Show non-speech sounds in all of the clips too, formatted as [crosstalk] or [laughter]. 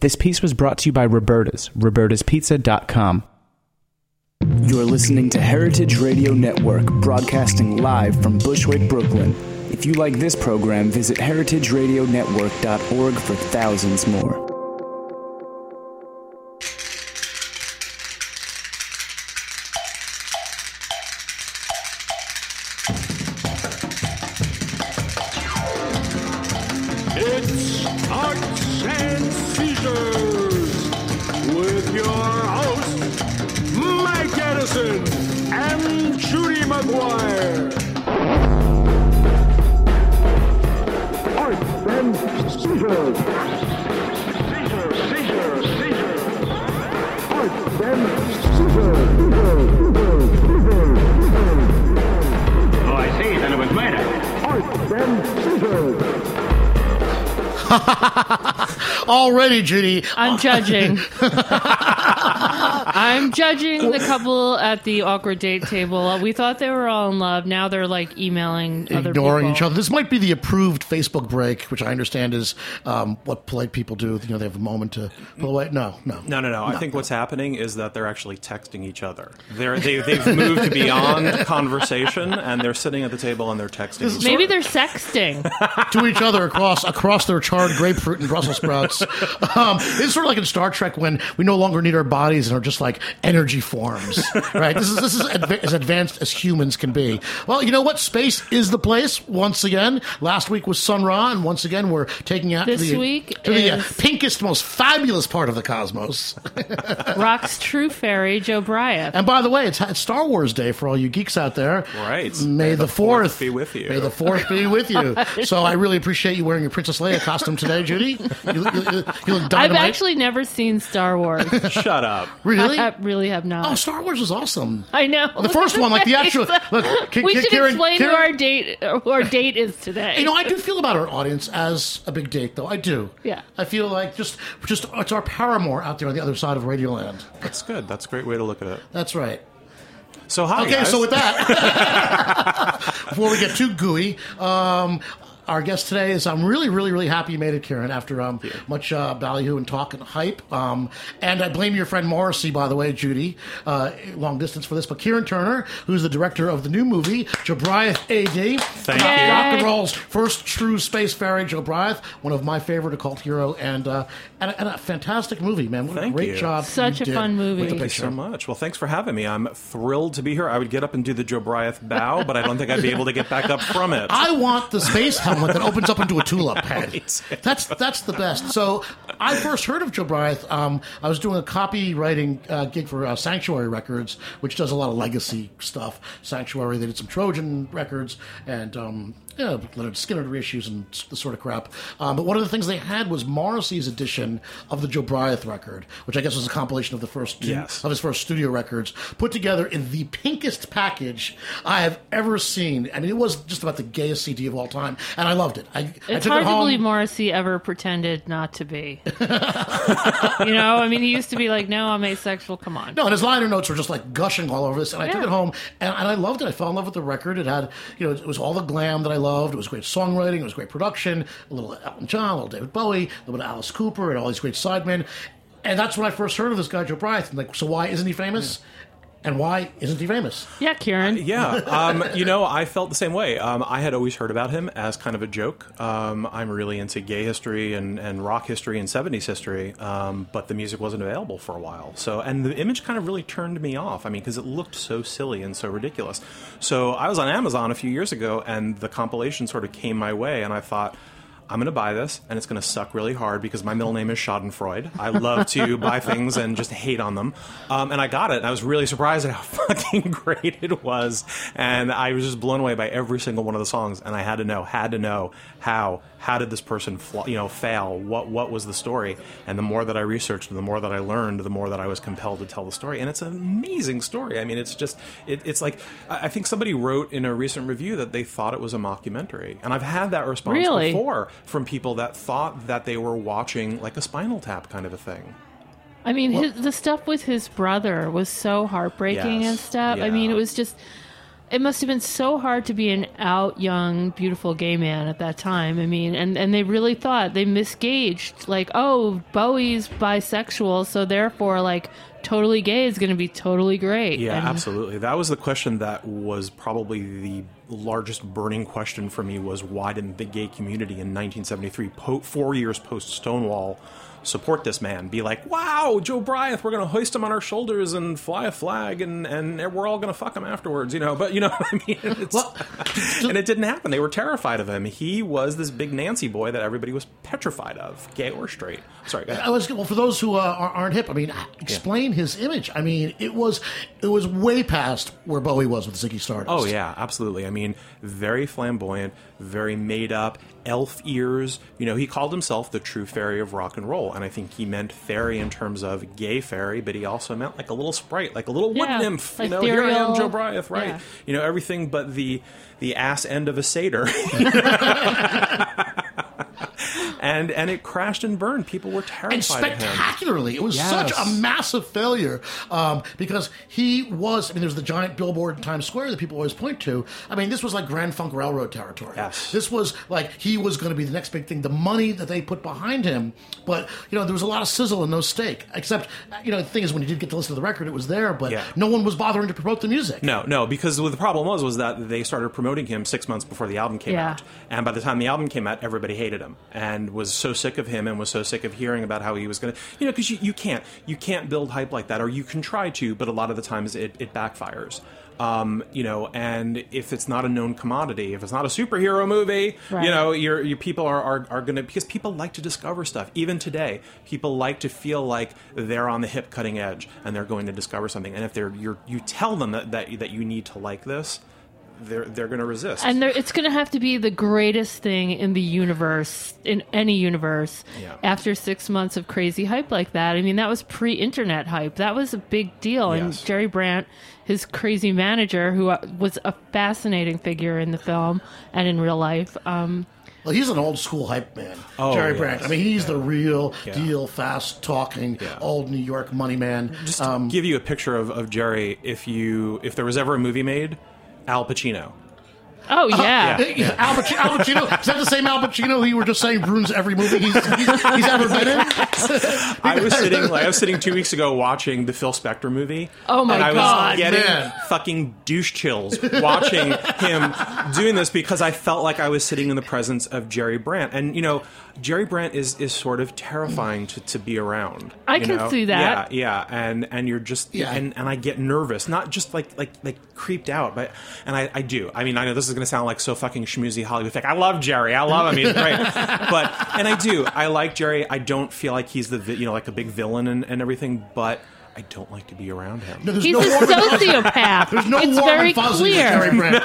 This piece was brought to you by Roberta's, robertaspizza.com. You're listening to Heritage Radio Network, broadcasting live from Bushwick, Brooklyn. If you like this program, visit heritageradionetwork.org for thousands more. [laughs] Already, Judy. I'm judging. [laughs] I'm judging the couple at the awkward date table. We thought they were all in love. Now they're like emailing other ignoring people. each other. This might be the approved Facebook break, which I understand is um, what polite people do. You know, they have a moment to pull away. No, no, No, no, no. I think what's happening is that they're actually texting each other. They're, they, they've moved beyond conversation, and they're sitting at the table and they're texting. each Maybe other. they're sexting. [laughs] to each other across across their charred grapefruit and Brussels sprouts. [laughs] Um, it's sort of like in Star Trek when we no longer need our bodies and are just like energy forms, [laughs] right? This is this is adva- as advanced as humans can be. Well, you know what? Space is the place once again. Last week was Sun Ra, and once again we're taking out This to the, week to the uh, is- pinkest, most fabulous part of the cosmos. [laughs] Rock's true fairy, Jobriath. And by the way, it's, it's Star Wars Day for all you geeks out there. Right. May, the fourth be with you. May the fourth be with you. [laughs] So I really appreciate you wearing your Princess Leia costume today, Judy. You, you, you, you look I've actually never seen Star Wars. Shut up. really. I really have not. Oh, Star Wars was awesome. I know. The first one, like the actual. [laughs] Look, K- we K- should Kieran- explain Kieran- who our date who our date is today. You know, I do feel about our audience as a big date, though. I do. Yeah. I feel like just, just it's our paramour out there on the other side of Radioland. That's good. That's a great way to look at it. That's right. So, hi. Okay, guys. so with that, [laughs] [laughs] before we get too gooey, um, our guest today is I'm really, really, really happy you made it, Kieran, after um, much uh, ballyhoo and talk and hype. Um, and I blame your friend Morrissey, by the way, Judy, uh, long distance for this. But Kieran Turner, who's the director of the new movie, Jobriath AD. Thank Rock, you. Rock and roll's first true space fairy, Jobriath, one of my favorite occult hero, and, uh, and, a, and a fantastic movie, man. What Thank a great you. job. Such you a did fun movie. Thank you so much. Well, thanks for having me. I'm thrilled to be here. I would get up and do the Joe bow, but I don't think I'd be able to get back up from it. I want the space [laughs] that opens up into a tulip [laughs] head. That's that's the best. So I first heard of Jobriath. Um, I was doing a copywriting uh, gig for uh, Sanctuary Records, which does a lot of legacy stuff. Sanctuary, they did some Trojan records and. Um, yeah, Lynyrd Skynyrd reissues and the sort of crap. Um, but one of the things they had was Morrissey's edition of the Jobriath record, which I guess was a compilation of the first two, Yes. of his first studio records, put together in the pinkest package I have ever seen. I mean, it was just about the gayest CD of all time, and I loved it. I, I It's took hard it to believe Morrissey ever pretended not to be. [laughs] you know, I mean, he used to be like, "No, I'm asexual." Come on. No, and his liner notes were just like gushing all over this, and I took it home, and, and I loved it. I fell in love with the record. It had, you know, it was all the glam that I loved. It was great songwriting. It was great production. A little Elton John, a little David Bowie, a little bit of Alice Cooper, and all these great sidemen. And that's when I first heard of this guy Jobriath. Like, so why isn't he famous? And why isn't he famous? Yeah, Kieran. Yeah, um, you know, I felt the same way. Um, I had always heard about him as kind of a joke. Um, I'm really into gay history and, and rock history and 70s history, um, but the music wasn't available for a while. So, and the image kind of really turned me off. I mean, because it looked so silly and so ridiculous. So, I was on Amazon a few years ago, and the compilation sort of came my way, and I thought. I'm going to buy this, and it's going to suck really hard because my middle name is Schadenfreude. I love to [laughs] buy things and just hate on them. Um, and I got it, and I was really surprised at how [laughs] fucking great it was. And I was just blown away by every single one of the songs. And I had to know, had to know how, how did this person, you know, fail? What, what was the story? And the more that I researched, the more that I learned, the more that I was compelled to tell the story. And it's an amazing story. I mean, it's just, it, it's like, I I think somebody wrote in a recent review that they thought it was a mockumentary, and I've had that response Really? before from people that thought that they were watching like a Spinal Tap kind of a thing. I mean, his, the stuff with his brother was so heartbreaking Yes. and stuff. I mean, it was just. It must have been so hard to be an out young beautiful gay man at that time i mean and and they really thought they misgauged like oh bowie's bisexual so therefore like totally gay is going to be totally great Yeah, And- absolutely. That was the question that was probably the largest burning question for me was why didn't the gay community in 1973, po- four years post Stonewall, support this man? Be like, wow, Jobriath, we're going to hoist him on our shoulders and fly a flag and, and we're all going to fuck him afterwards, you know? But you know [laughs] what I mean? Well, [laughs] and it didn't happen. They were terrified of him. He was this big Nancy boy that everybody was petrified of, gay or straight. Sorry, go ahead. I was well for those who uh, are- aren't hip. I mean, explain his image. I mean, it was it was way past where Bowie was with Ziggy Stardust. Oh yeah, absolutely. I mean, very flamboyant, very made up, elf ears. You know, he called himself the true fairy of rock and roll, and I think he meant fairy in terms of gay fairy, but he also meant like a little sprite, like a little wood Yeah, nymph. like you know, here I am. Jobriath, right? Yeah. You know, everything but the the ass end of a satyr. [laughs] [laughs] and and it crashed and burned. People were terrified and of him. spectacularly. It was Yes. such a massive failure um, because he was. I mean, there's the giant billboard in Times Square that people always point to. I mean, this was like Grand Funk Railroad territory. Yes. This was like he was going to be the next big thing. The money that they put behind him, but you know, there was a lot of sizzle and no steak. Except, you know, the thing is, when you did get to listen to the record, it was there, but Yeah. no one was bothering to promote the music. No, no, because what the problem was was that they started promoting him six months before the album came Yeah. out, and by the time the album came out, everybody hated him and was so sick of him and was so sick of hearing about how he was going to, you know, because you, you can't you can't build hype like that, or you can try to, but a lot of the times it, it backfires. Um, you know, and if it's not a known commodity, if it's not a superhero movie, Right. you know, your your people are, are, are going to because people like to discover stuff. Even today, people like to feel like they're on the hip cutting edge and they're going to discover something. And if they're you're, you tell them that, that that you need to like this, they're they're going to resist. and it's going to have to be the greatest thing in the universe, in any universe, Yeah. after six months of crazy hype like that. I mean, that was pre internet hype. That was a big deal. And Yes. Jerry Brandt, his crazy manager, who uh, was a fascinating figure in the film and in real life, um, Well, he's an old school hype man, Oh, Jerry yes. Brandt. I mean, he's the real Yeah. deal, fast talking, Yeah. old New York money man. Just to Um, give you a picture of, of Jerry, if you if there was ever a movie made, Al Pacino. oh, uh, yeah. Yeah, Al, Pac- Al Pacino. Is that the same Al Pacino who you were just saying ruins every movie he's, he's, he's ever been in? [laughs] I was sitting like I was sitting two weeks ago watching the Phil Spector movie. Oh my and I God, was getting man. fucking douche chills watching him doing this because I felt like I was sitting in the presence of Jerry Brandt. And you know, Jerry Brandt is is sort of terrifying to, to be around. I can know? see that. Yeah, yeah. And and you're just Yeah. and, and I get nervous. Not just like like like creeped out, but and I, I do. I mean, I know this is gonna sound like so fucking schmoozy Hollywood fake. I love Jerry. I love him. He's great. [laughs] but and I do. I like Jerry. I don't feel like he's the vi- you know like a big villain and, and everything, but I don't like to be around him. No, He's no a warm and fuzzy. sociopath. There's no it's warm very and fuzzy with clear. Jerry Brandt.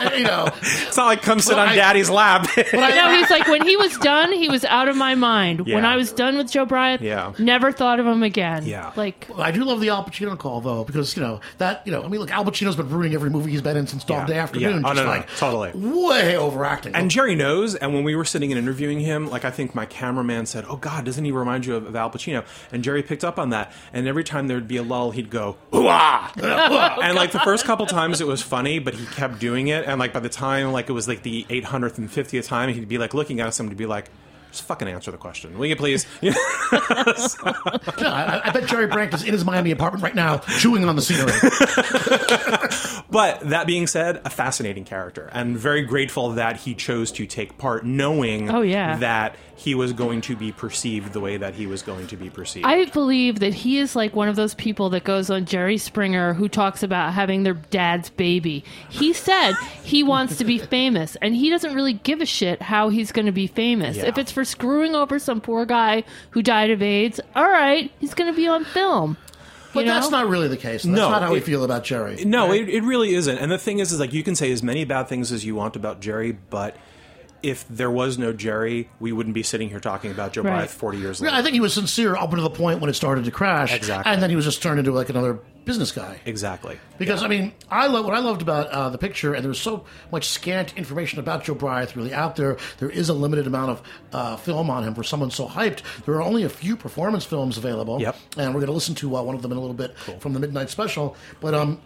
And, [laughs] you know, It's not like come sit Well, on I- daddy's lap. [laughs] No, he's like when he was done, he was out of my mind. When I was done with Jobriath, Yeah. never thought of him again. Yeah. like I do love the Al Pacino call though, because you know that you know I mean, look, Al Pacino's been ruining every movie he's been in since Dog Yeah. Day Afternoon. Yeah. Oh, just no, no, like totally. way overacting. And Jerry knows. And when we were sitting and interviewing him, like I think my cameraman said, "Oh God, doesn't he remind you of, of Al Pacino?" And Jerry picked up on that. And every time there'd be a lull, he'd go, "Ooh-ah!" [laughs] and like the first couple times, it was funny, but he kept doing it. And like by the time, like it was like the 850th time, he'd be like looking at us and he'd be like. Just fucking answer the question, will you please? [laughs] Yeah, [laughs] I, I bet Jerry Brandt is in his Miami apartment right now, chewing on the scenery. But that being said, a fascinating character, and very grateful that he chose to take part, knowing Oh, yeah. that he was going to be perceived the way that he was going to be perceived. I believe that he is like one of those people that goes on Jerry Springer who talks about having their dad's baby. He said he wants to be famous, and he doesn't really give a shit how he's going to be famous. Yeah. If it's for screwing over some poor guy who died of AIDS, all right, he's going to be on film. But You know? that's not really the case. That's No, not how we feel about Jerry. no, it, it really isn't. And the thing is, is like you can say as many bad things as you want about Jerry, but if there was no Jerry, we wouldn't be sitting here talking about Joe Right. Bryant forty years Yeah, later. I think he was sincere up until the point when it started to crash. Exactly. And then he was just turned into like another business guy. exactly. Because I mean, I love what I loved about uh, the picture, and there's so much scant information about Jobriath really out there. There is a limited amount of uh, film on him for someone so hyped. There are only a few performance films available, Yep. and we're going to listen to uh, one of them in a little bit from the midnight special. But um,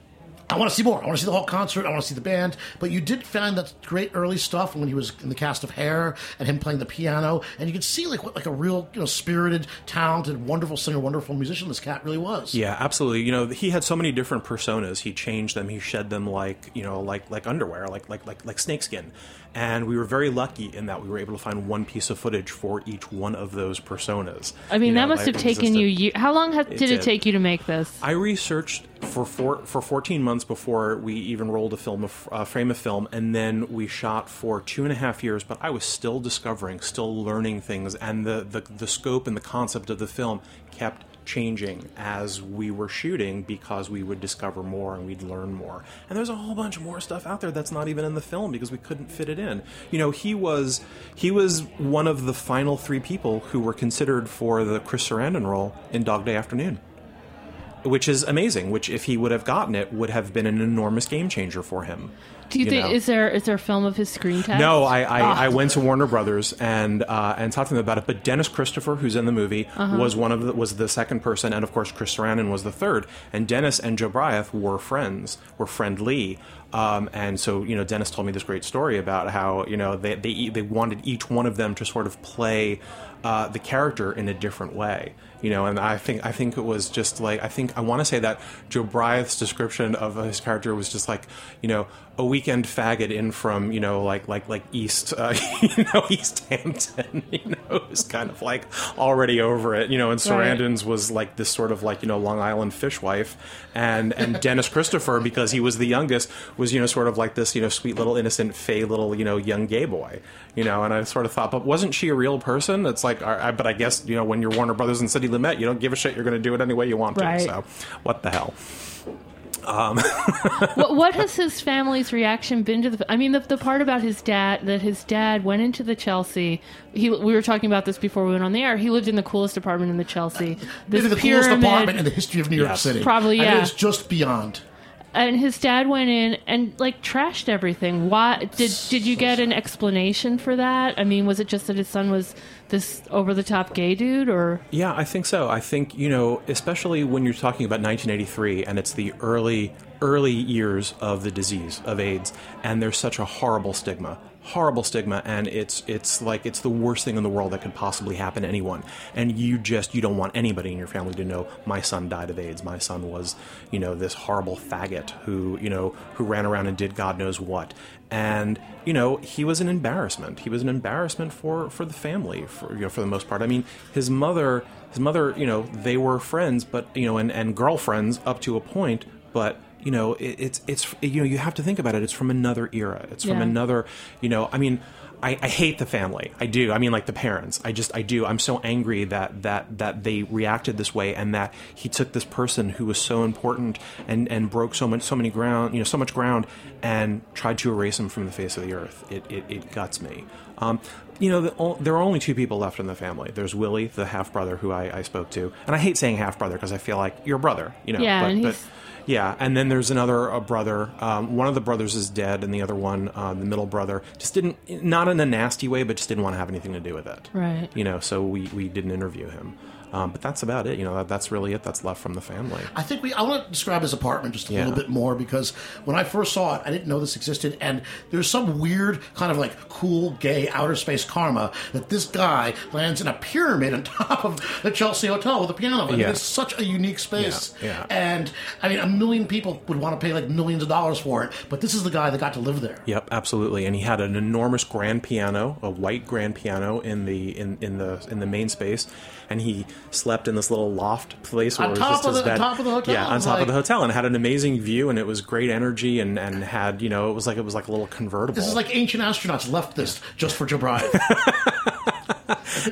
I want to see more. I want to see the whole concert. I want to see the band. But you did find that great early stuff when he was in the cast of Hair and him playing the piano, and you could see like what like a real you know spirited, talented, wonderful singer, wonderful musician this cat really was. Yeah, absolutely. You know, he had so many different personas. He changed them. He shed them like you know, like like underwear, like like like like snakeskin. And we were very lucky in that we were able to find one piece of footage for each one of those personas. I mean, You that must have taken existed. you. Ye- How long ha- did it did. take you to make this? I researched for four, for 14 months before we even rolled a film, of, uh, frame of film, and then we shot for two and a half years. But I was still discovering, still learning things, and the, the the scope and the concept of the film kept changing as we were shooting because we would discover more and we'd learn more. And there's a whole bunch more stuff out there that's not even in the film because we couldn't fit it in. You know, he was he was one of the final three people who were considered for the Chris Sarandon role in Dog Day Afternoon which is amazing. Which, if he would have gotten it, would have been an enormous game changer for him. Do you, you think know. is there is there a film of his screen test? No, I I, Ah. I went to Warner Brothers and uh, and talked to them about it. But Dennis Christopher, who's in the movie, Uh-huh. was one of the, was the second person, and of course Chris Sarandon was the third. And Dennis and Jobriath were friends, were friendly. Um, and so you know, Dennis told me this great story about how you know they they they wanted each one of them to sort of play uh, the character in a different way. You know, and I think I think it was just like I think I want to say that Jobriath's description of his character was just like you know a weekend faggot in from you know like like like East uh, you know East Hampton you know who's kind of like already over it you know and Right. Sarandon's was like this sort of like you know Long Island fishwife and and Dennis Christopher because he was the youngest was you know sort of like this you know sweet little innocent fey little you know young gay boy you know and I sort of thought but wasn't she a real person it's like I, I- but I guess you know when you're Warner Brothers and Sidney Lumet you don't give a shit you're going to do it any way you want Right. to so what the hell Um, [laughs] what, what has his family's reaction been to the? I mean, the, the part about his dad that his dad went into the Chelsea. He we were talking about this before we went on the air. He lived in the coolest apartment in the Chelsea. This Maybe the coolest apartment in the history of New York Yes. City. Probably, I mean, yeah. it's just beyond. And his dad went in and like trashed everything. Why did did you get an explanation for that? I mean, was it just that his son was this over the top gay dude, or Yeah, I think so. I think, you know, especially when you're talking about 1983 and it's the early early years of the disease of AIDS and there's such a horrible stigma. Horrible stigma and it's it's like it's the worst thing in the world that could possibly happen to anyone. And you just you don't want anybody in your family to know my son died of AIDS. My son was, you know, this horrible faggot who, you know, who ran around and did God knows what. And, you know, he was an embarrassment. He was an embarrassment for for the family for you know for the most part. I mean, his mother his mother, you know, they were friends, but you know, and, and girlfriends up to a point, but you know, it, it's it's you know, you have to think about it. It's from another era. It's from Yeah. another, you know. I mean, I, I hate the family. I do. I mean, like the parents. I just I do. I'm so angry that that that they reacted this way, and that he took this person who was so important and and broke so much so many ground, you know, so much ground, and tried to erase him from the face of the earth. It it, it guts me. Um, you know, the, there are only two people left in the family. There's Willie, the half brother, who I, I spoke to, and I hate saying half brother because I feel like you're a brother, you know. Yeah, but, and but he's- yeah, and then there's another uh, brother. Um, one of the brothers is dead, and the other one, uh, the middle brother, just didn't, not in a nasty way, but just didn't want to have anything to do with it. Right. You know, so we, we didn't interview him. Um, but that's about it. You know, that, that's really it that's left from the family. I think we. I want to describe his apartment just a Yeah. little bit more because when I first saw it, I didn't know this existed, and there's some weird kind of like cool gay outer space karma that this guy lands in a pyramid on [laughs] top of the Chelsea Hotel with a piano. I mean, Yeah. it's such a unique space, Yeah, yeah. and I mean, a million people would want to pay like millions of dollars for it, but this is the guy that got to live there. Yep, absolutely. And he had an enormous grand piano, a white grand piano in the in, in the in the main space, and he slept in this little loft place where On it was top just of his the- on bed. top of the hotel? Yeah, on top like- of the hotel, and had an amazing view, and it was great energy, and and had you know it was like it was like a little convertible. This is like ancient astronauts left this just for Jobriath. [laughs]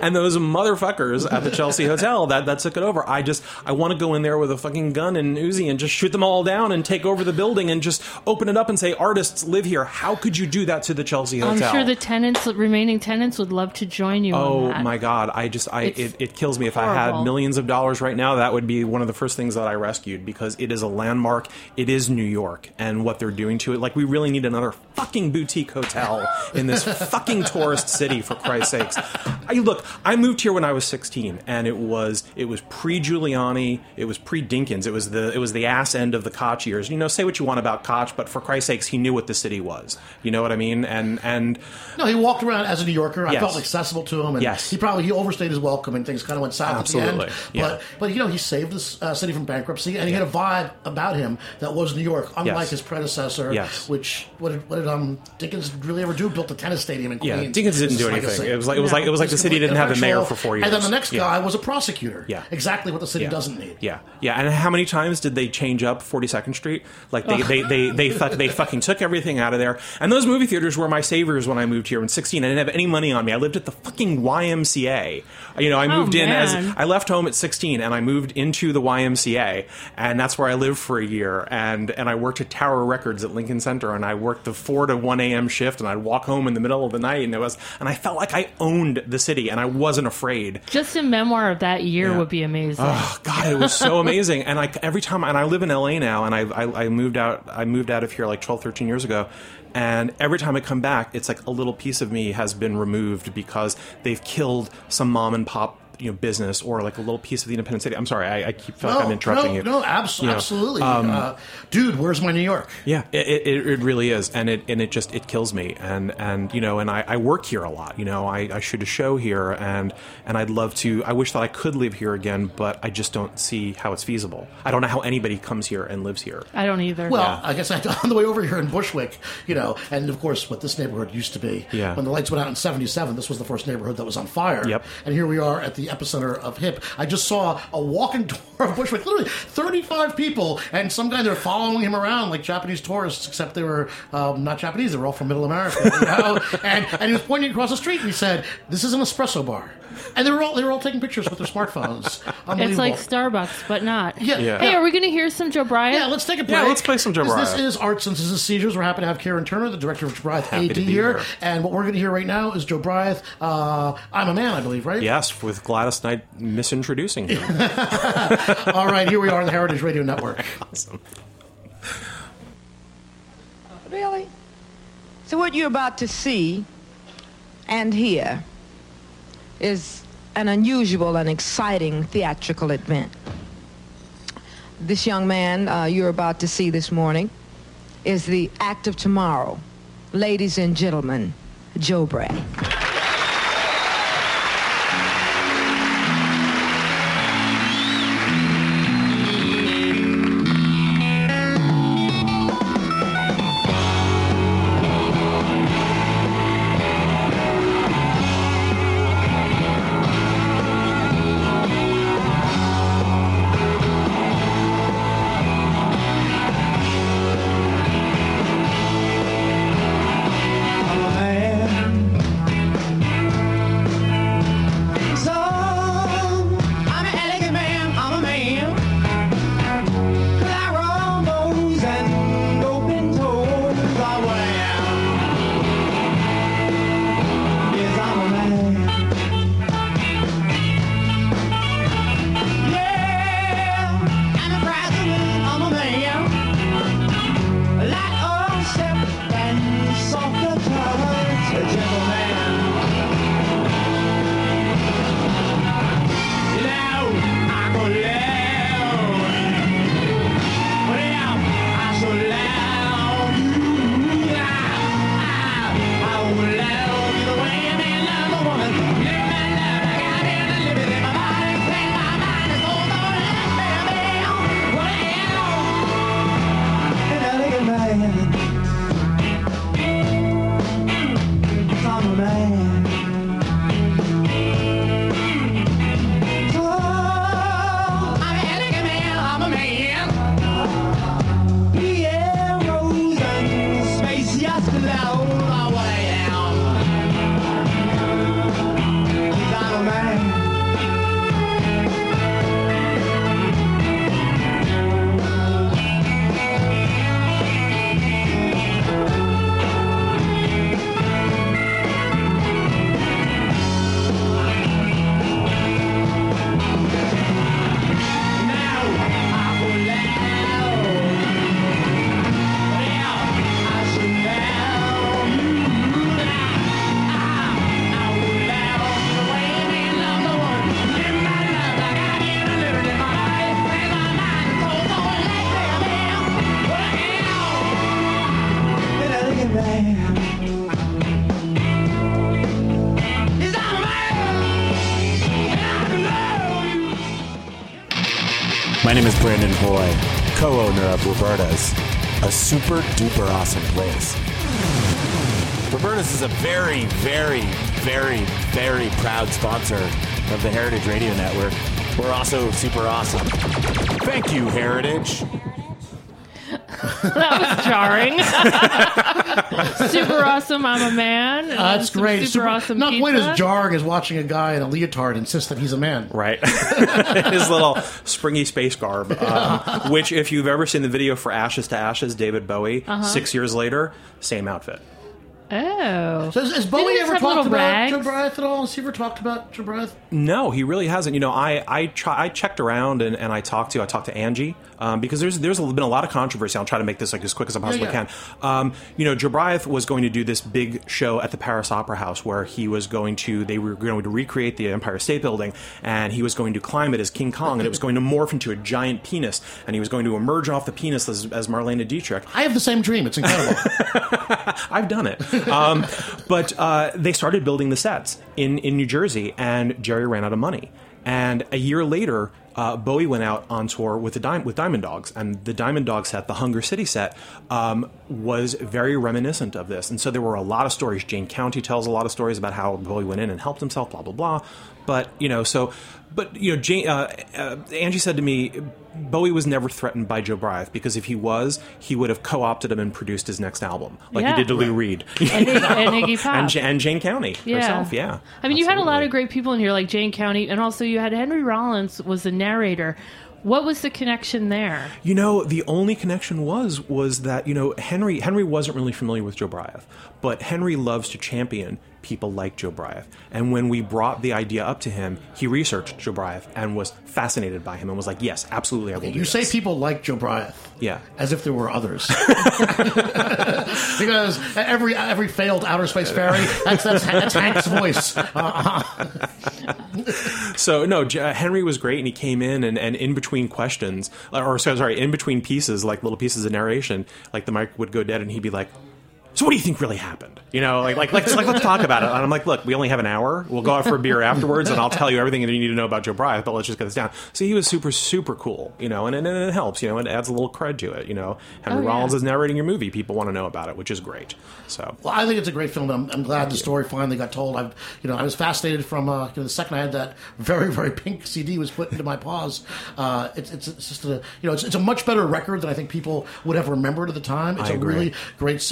and those motherfuckers at the Chelsea Hotel that, that took it over. I just I want to go in there with a fucking gun and Uzi and just shoot them all down and take over the building and just open it up and say artists live here. How could you do that to the Chelsea Hotel? I'm sure the tenants, remaining tenants, would love to join you. Oh my god! I just I it, it kills me. If I had millions of dollars right now, that would be one of the first things that I rescued because it is a landmark. It is New York, and what they're doing to it. Like we really need another fucking boutique hotel in this [laughs] fucking tourist city for Christ's sakes. I look. I moved here when I was 16, and it was it was pre Giuliani, it was pre Dinkins, it was the it was the ass end of the Koch years. You know, say what you want about Koch, but for Christ's sakes, he knew what the city was. You know what I mean? And and No, he walked around as a New Yorker. I Yes. felt accessible to him, and Yes. he probably he overstayed his welcome, and things kind of went south at the Absolutely, end. yeah. But but you know he saved this uh, city from bankruptcy, and he had a vibe about him that was New York, unlike Yes. his predecessor. Yes. Which what did, what did um Dinkins really ever do? Built a tennis stadium in Queens. Yeah. Dinkins didn't do anything. legacy. It was like it was like it was like the It's city didn't have a mayor for four years. And then the next guy was a prosecutor. Yeah. exactly what the city doesn't need. Yeah, yeah. And how many times did they change up 42nd Street? Like they they they they, they fucking took everything out of there. And those movie theaters were my saviors when I moved here in 16. I didn't have any money on me. I lived at the fucking YMCA. You know, I oh, moved in as. I left home at 16 and I moved into the YMCA, and that's where I lived for a year. And and I worked at Tower Records at Lincoln Center, and I worked the 4 to 1 a.m. shift, and I'd walk home in the middle of the night, and it was and I felt like I owned the city, and I wasn't afraid. Just a memoir of that year Yeah. would be amazing. Oh God, it was so amazing. And like every time, and I live in LA now, and I, I I moved out. I moved out of here like 12, 13 years ago. And every time I come back, it's like a little piece of me has been removed because they've killed some mom and pop, you know, business or like a little piece of the independent city. I'm sorry, I, I keep feel like I'm interrupting no, you. No, abs- You know, absolutely, um, uh, dude. Where's my New York? Yeah, it, it, it really is, and it and it just it kills me, and and you know, and I, I work here a lot. You know, I, I shoot a show here, and and I'd love to. I wish that I could live here again, but I just don't see how it's feasible. I don't know how anybody comes here and lives here. I don't either. Well, Yeah. I guess I, [laughs] on the way over here in Bushwick, you know, and of course, what this neighborhood used to be. Yeah. When the lights went out in '77, this was the first neighborhood that was on fire. Yep. And here we are at the epicenter of hip. I just saw a walking [laughs] tour of Bushwick, literally 35 people, and some guy they're following him around like Japanese tourists, except they were um, not Japanese; they were all from Middle America. You know? [laughs] and and he was pointing across the street, and he said, "This is an espresso bar." And they were all they were all taking pictures with their smartphones. [laughs] it's like Starbucks, but not. Yeah. Yeah. Hey, are we going to hear some Jobriath? Yeah, let's take a break. Yeah, let's play some Joe This- Bryant. This is Art Since This is Seizures. We're happy to have Kieran Turner, the director of Jobriath Happy AD to be here. here. And what we're going to hear right now is Jobriath, uh, I'm a Man, I believe, right? Yes, with Gladys Knight misintroducing him. [laughs] All right, here we are on the Heritage Radio Network. awesome. Really? So, what you're about to see and hear is an unusual and exciting theatrical event. This young man uh, you're about to see this morning is the act of tomorrow. Ladies and gentlemen, Joe Bray. Name is Brandon Hoy, co-owner of Roberta's, a super duper awesome place. Roberta's is a very, very, very, very proud sponsor of the Heritage Radio Network. We're also super awesome. Thank you, Heritage. That was jarring. [laughs] super awesome. I'm a man. Uh, That's some great. Super, awesome. Not quite as jarring as watching a guy in a leotard insist that he's a man. Right, [laughs] [laughs] his little springy space garb. Um, which, if you've ever seen the video for Ashes to Ashes, David Bowie, Uh-huh. six years later, same outfit. Oh. So has, has Bowie ever talked about rags? Jobriath at all? Has he ever talked about Jobriath? No, he really hasn't. You know, I I, try, I checked around and, and I talked to I talked to Angie um, because there's there's been a lot of controversy. I'll try to make this like as quick as I possibly yeah. can. Um, you know, Jobriath was going to do this big show at the Paris Opera House where he was going to they were going to recreate the Empire State Building and he was going to climb it as King Kong and it was going to morph into a giant penis and he was going to emerge off the penis as, as Marlene Dietrich. I have the same dream. It's incredible. [laughs] I've done it. Um, but uh, they started building the sets in, in New Jersey, and Jerry ran out of money. And a year later, uh, Bowie went out on tour with the Di- with Diamond Dogs, and the Diamond Dog set, the Hunger City set, um, was very reminiscent of this. And so there were a lot of stories. Jane County tells a lot of stories about how Bowie went in and helped himself, blah blah blah. But you know, so but you know, Jane, uh, uh, Angie said to me, Bowie was never threatened by Jobriath because if he was, he would have co-opted him and produced his next album, like Yeah. he did to Lou Reed [laughs] And, Iggy- [laughs] and Iggy Pop. and, Ja- and Jane County herself. Yeah, I mean, you had a lot of great people in here, like Jane County, and also you had Henry Rollins was the narrator. What was the connection there? You know, the only connection was was that you know Henry Henry wasn't really familiar with Jobriath, but Henry loves to champion people like Jobriath. And when we brought the idea up to him, he researched Jobriath and was fascinated by him and was like, "Yes, absolutely, I will." do You say this." people like Jobriath. Yeah. As if there were others. [laughs] because every every failed outer space ferry, that's that's, that's Hank's voice. Uh, So no, uh, Henry was great, and he came in and, and in between questions, or sorry, in between pieces, like little pieces of narration, like the mic would go dead, and he'd be like, "So what do you think really happened?" You know, like like like, like let's talk about it. And I'm like, "Look, we only have an hour. We'll go out for a beer afterwards, and I'll tell you everything that you need to know about Jobriath. But let's just get this down." So he was super super cool, you know, and, and, and it helps, you know, it adds a little cred to it, you know. Henry Oh, yeah. Rollins is narrating your movie; people want to know about it, which is great. So well, I think it's a great film. I'm, I'm glad the story finally got told. I've, you know, I was fascinated from uh, you know, the second I had that very, very pink CD was put into my paws. Uh, it's, it's, it's just a, you know, it's, it's a much better record than I think people would have remembered at the time. It's I a agree. really great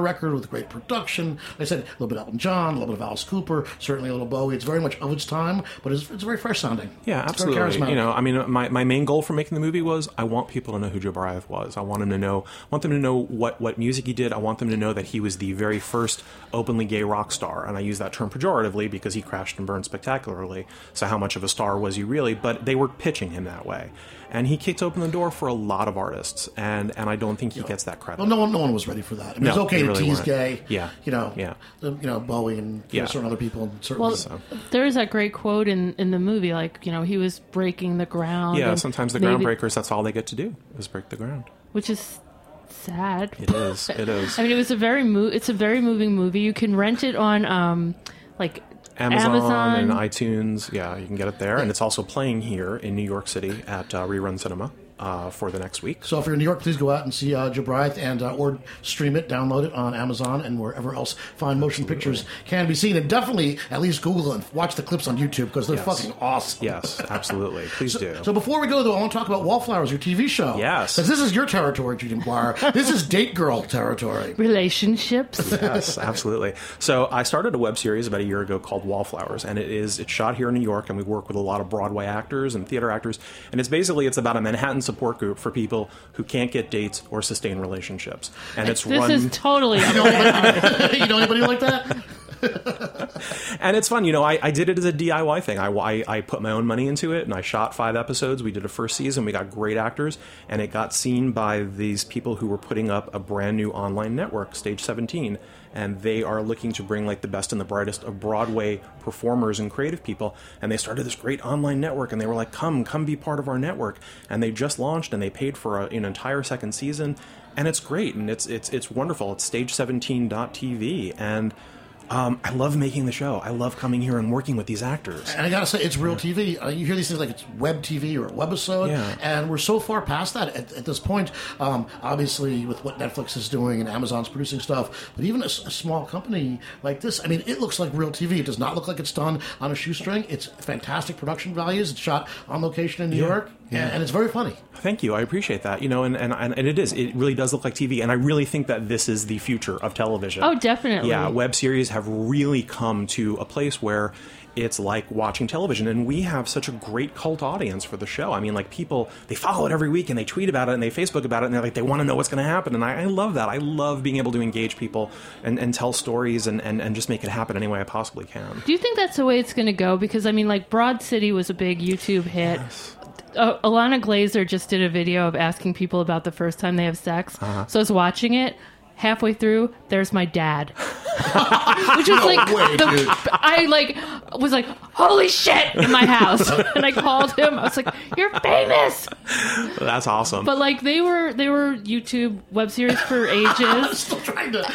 record with great production. Like I said, a little bit of Elton John, a little bit of Alice Cooper, certainly a little Bowie. It's very much of its time, but it's, it's very fresh sounding. Yeah, absolutely. charismatic. You know, I mean, my, my main goal for making the movie was I want people to know who Jobriath was. I want them to know, want them to know what what music he did. I want them to know that he was the very first openly gay rock star, and I use that term pejoratively because he crashed and burned spectacularly. So how much of a star was he really? But they were pitching him that way, and he kicked open the door for a lot of artists, and and I don't think he gets that credit. Well, no one, no one was ready for that. I mean, No, it's okay they really tease weren't. gay. Yeah. you know, Yeah. you know Bowie and you know, Yeah. certain other people. And certainly, Well, there is that great quote in, in the movie, like, you know, he was breaking the ground. yeah, sometimes the maybe- groundbreakers, that's all they get to do is break the ground. Which is sad. It is. It [laughs] is. I mean, it was a very mo- it's a very moving movie. You can rent it on, um, like, Amazon, and iTunes. Yeah, you can get it there, and it's also playing here in New York City at uh, Rerun Cinema uh, for the next week. So if you're in New York, please go out and see uh, Jobriath and uh, or stream it, download it on Amazon and wherever else fine motion pictures can be seen. And definitely at least Google and watch the clips on YouTube because they're Yes. fucking awesome. Yes, absolutely. Please do. So before we go though, I want to talk about Wallflowers, your TV show. Yes. because this is your territory, Judy McGuire. this is Date Girl territory. relationships. yes, absolutely. So I started a web series about a year ago called Wallflowers, and it is it's shot here in New York, and we work with a lot of Broadway actors and theater actors, and it's basically it's about a Manhattan support group for people who can't get dates or sustain relationships, and it's this run. is totally. [laughs] you know anybody like that? [laughs] and it's fun. You know, I, I did it as a DIY thing. I, I, I put my own money into it, and I shot five episodes. We did a first season. We got great actors, and it got seen by these people who were putting up a brand new online network, Stage 17, and they are looking to bring like the best and the brightest of Broadway performers and creative people. And they started this great online network, and they were like, "Come, come, be part of our network." And they just launched, and they paid for a, an entire second season, and it's great, and it's it's it's wonderful. It's Stage17.tv, and Um, I love making the show. I love coming here and working with these actors. And I gotta say, it's real TV. Uh, you hear these things like it's web TV or a webisode, Yeah. and we're so far past that at, at this point. Um, obviously, with what Netflix is doing and Amazon's producing stuff, but even a small company like this, I mean, it looks like real TV. It does not look like it's done on a shoestring. It's fantastic production values. It's shot on location in New York, and, and it's very funny. Thank you. I appreciate that. You know, and, and, and it is. It really does look like TV. And I really think that this is the future of television. Oh, definitely. Yeah, web series have really come to a place where it's like watching television. And we have such a great cult audience for the show. I mean, like people, they follow it every week and they tweet about it and they Facebook about it and they're like, they want to know what's going to happen. And I, I love that. I love being able to engage people and, and tell stories and, and, and just make it happen any way I possibly can. Do you think that's the way it's going to go? Because I mean, like Broad City was a big YouTube hit. Uh, Ilana Glazer just did a video of asking people about the first time they have sex. Uh-huh. So I was watching it. Halfway through, there's my dad, [laughs] which was like way, the, dude. I like was like holy shit in my house, [laughs] and I called him. I was like, "You're famous," That's awesome. but like they were they were YouTube web series for [laughs] ages. Still trying to. Like,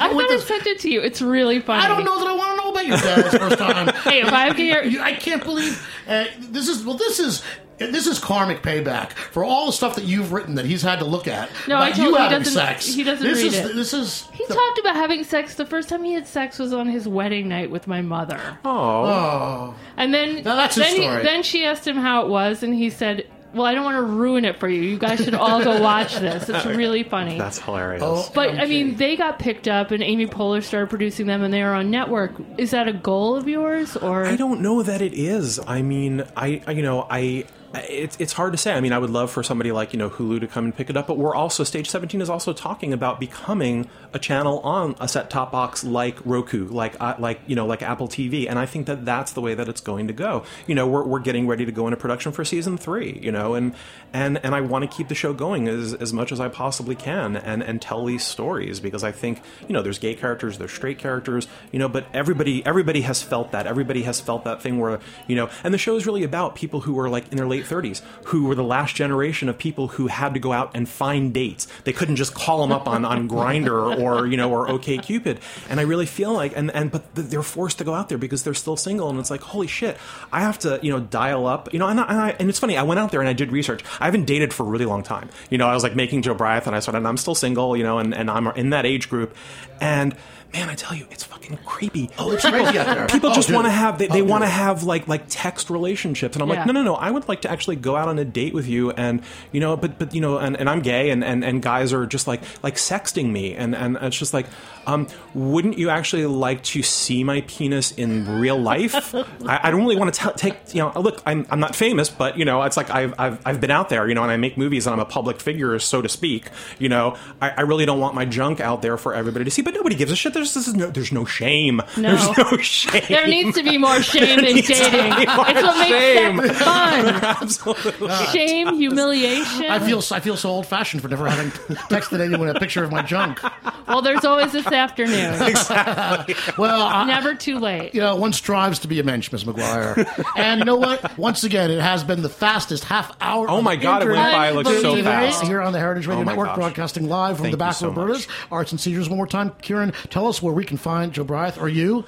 I go with thought I this. sent it to you. It's really funny. I don't know that I want to know about your dad's first time. [laughs] Hey, if I get your, I can't believe uh, this is well. This is this is karmic payback for all the stuff that you've written that he's had to look at. No, I about told you him he having doesn't- sex. he doesn't this read is, it. This is He the- talked about having sex. The first time he had sex was on his wedding night with my mother. Oh, And then, Now that's his then, he- story. then she asked him how it was, and he said, "Well, I don't want to ruin it for you. You guys should all go [laughs] watch this. It's really funny." That's hilarious. Oh. but I mean, they got picked up, and Amy Poehler started producing them, and they are on network. Is that a goal of yours, or I don't know that it is. I mean, I, I you know, I it's it's hard to say. I mean, I would love for somebody like you know Hulu to come and pick it up, but we're also Stage Seventeen is also talking about becoming a channel on a set top box like Roku, like uh, like you know like Apple TV, and I think that that's the way that it's going to go. You know, we're we're getting ready to go into production for season three. You know, and and and I want to keep the show going as as much as I possibly can, and and tell these stories because I think you know there's gay characters, there's straight characters, you know, but everybody everybody has felt that. Everybody has felt that thing where you know, and the show is really about people who are like in their late 30s, who were the last generation of people who had to go out and find dates. They couldn't just call them up on on Grindr or you know or OK Cupid. And I really feel like and and but they're forced to go out there because they're still single, and it's like holy shit, I have to you know dial up. You know, and I, and, I, and it's funny. I went out there and I did research. I haven't dated for a really long time. You know, I was like making Joe Bryant, and I started. And I'm still single. You know, and and I'm in that age group, and. Man, I tell you, it's fucking creepy. Oh, it's crazy out there. People Oh, just want to have they, they Oh, want to have like like text relationships, and I'm Yeah. like, no, no, no. I would like to actually go out on a date with you, and you know, but but you know, and, and I'm gay, and, and and guys are just like like sexting me, and and it's just like, um, wouldn't you actually like to see my penis in real life? [laughs] I, I don't really want to take you know. Look, I'm I'm not famous, but you know, it's like I've I've I've been out there, you know, and I make movies, and I'm a public figure, so to speak. You know, I, I really don't want my junk out there for everybody to see, but nobody gives a shit. There's this is no there's no shame. No. There's no [laughs] shame. there needs to be more [laughs] shame in needs to dating? be It's more what makes shame. sex fun. [laughs] Absolutely. Shame, humiliation. I feel I feel so old fashioned for never having texted anyone a picture of my junk. well, there's always this afternoon. Exactly. Well, I, Never too late. you know, one strives to be a mensch, Miss McGuire. and you know what? Once again, it has been the fastest half hour. Oh my God, it went internet by like so fast. Here on the Heritage oh Radio Oh Network, gosh. broadcasting live from Thank the back you so of Roberta's. Arts and Seizures. One more time, Kieran, tell us where we can find Jobriath or you.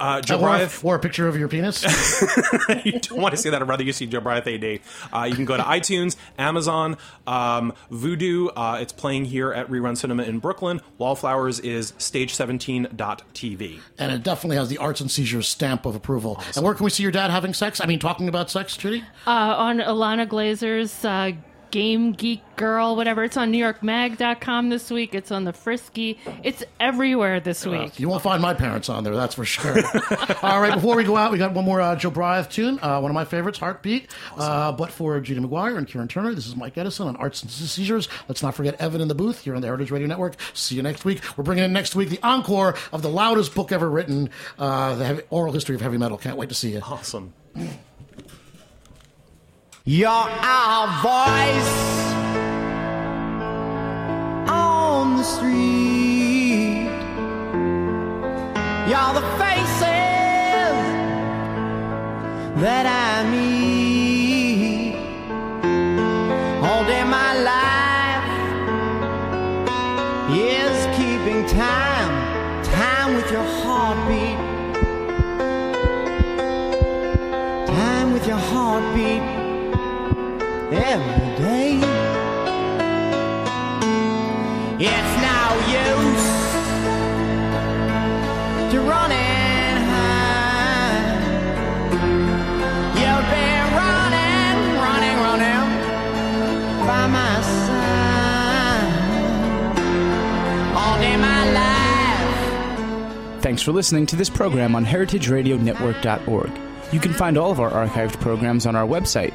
Uh, Joe or, Bryant, or a picture of your penis. [laughs] you don't want to see that. I'd rather you see Jobriath AD. Uh, you can go to [laughs] iTunes, Amazon, um, Vudu. Uh, it's playing here at Rerun Cinema in Brooklyn. Wallflowers is stage17.tv. and it definitely has the Arts and Seizures stamp of approval. And where can we see your dad having sex? I mean, talking about sex, Judy? Uh, on Ilana Glazer's uh, Game Geek Girl, whatever. It's on NewYorkMag.com this week. It's on the Frisky. It's everywhere this week. You won't find my parents on there, that's for sure. [laughs] All right, before we go out, we got one more uh, Jobriath tune, uh, one of my favorites, Heartbeat. Uh, but for Judy McGuire and Kieran Turner, this is Mike Edison on Arts and Seizures. Let's not forget Evan in the booth here on the Heritage Radio Network. See you next week. We're bringing in next week the encore of the loudest book ever written, uh, the heavy, oral history of heavy metal. Can't wait to see you. Awesome. You're our voice on the street. You're the faces that I meet. All day my life is keeping time, time with your heartbeat. Time with your heartbeat every day. It's no use to run. Thanks for listening to this program on heritageradionetwork.org. You can find all of our archived programs on our website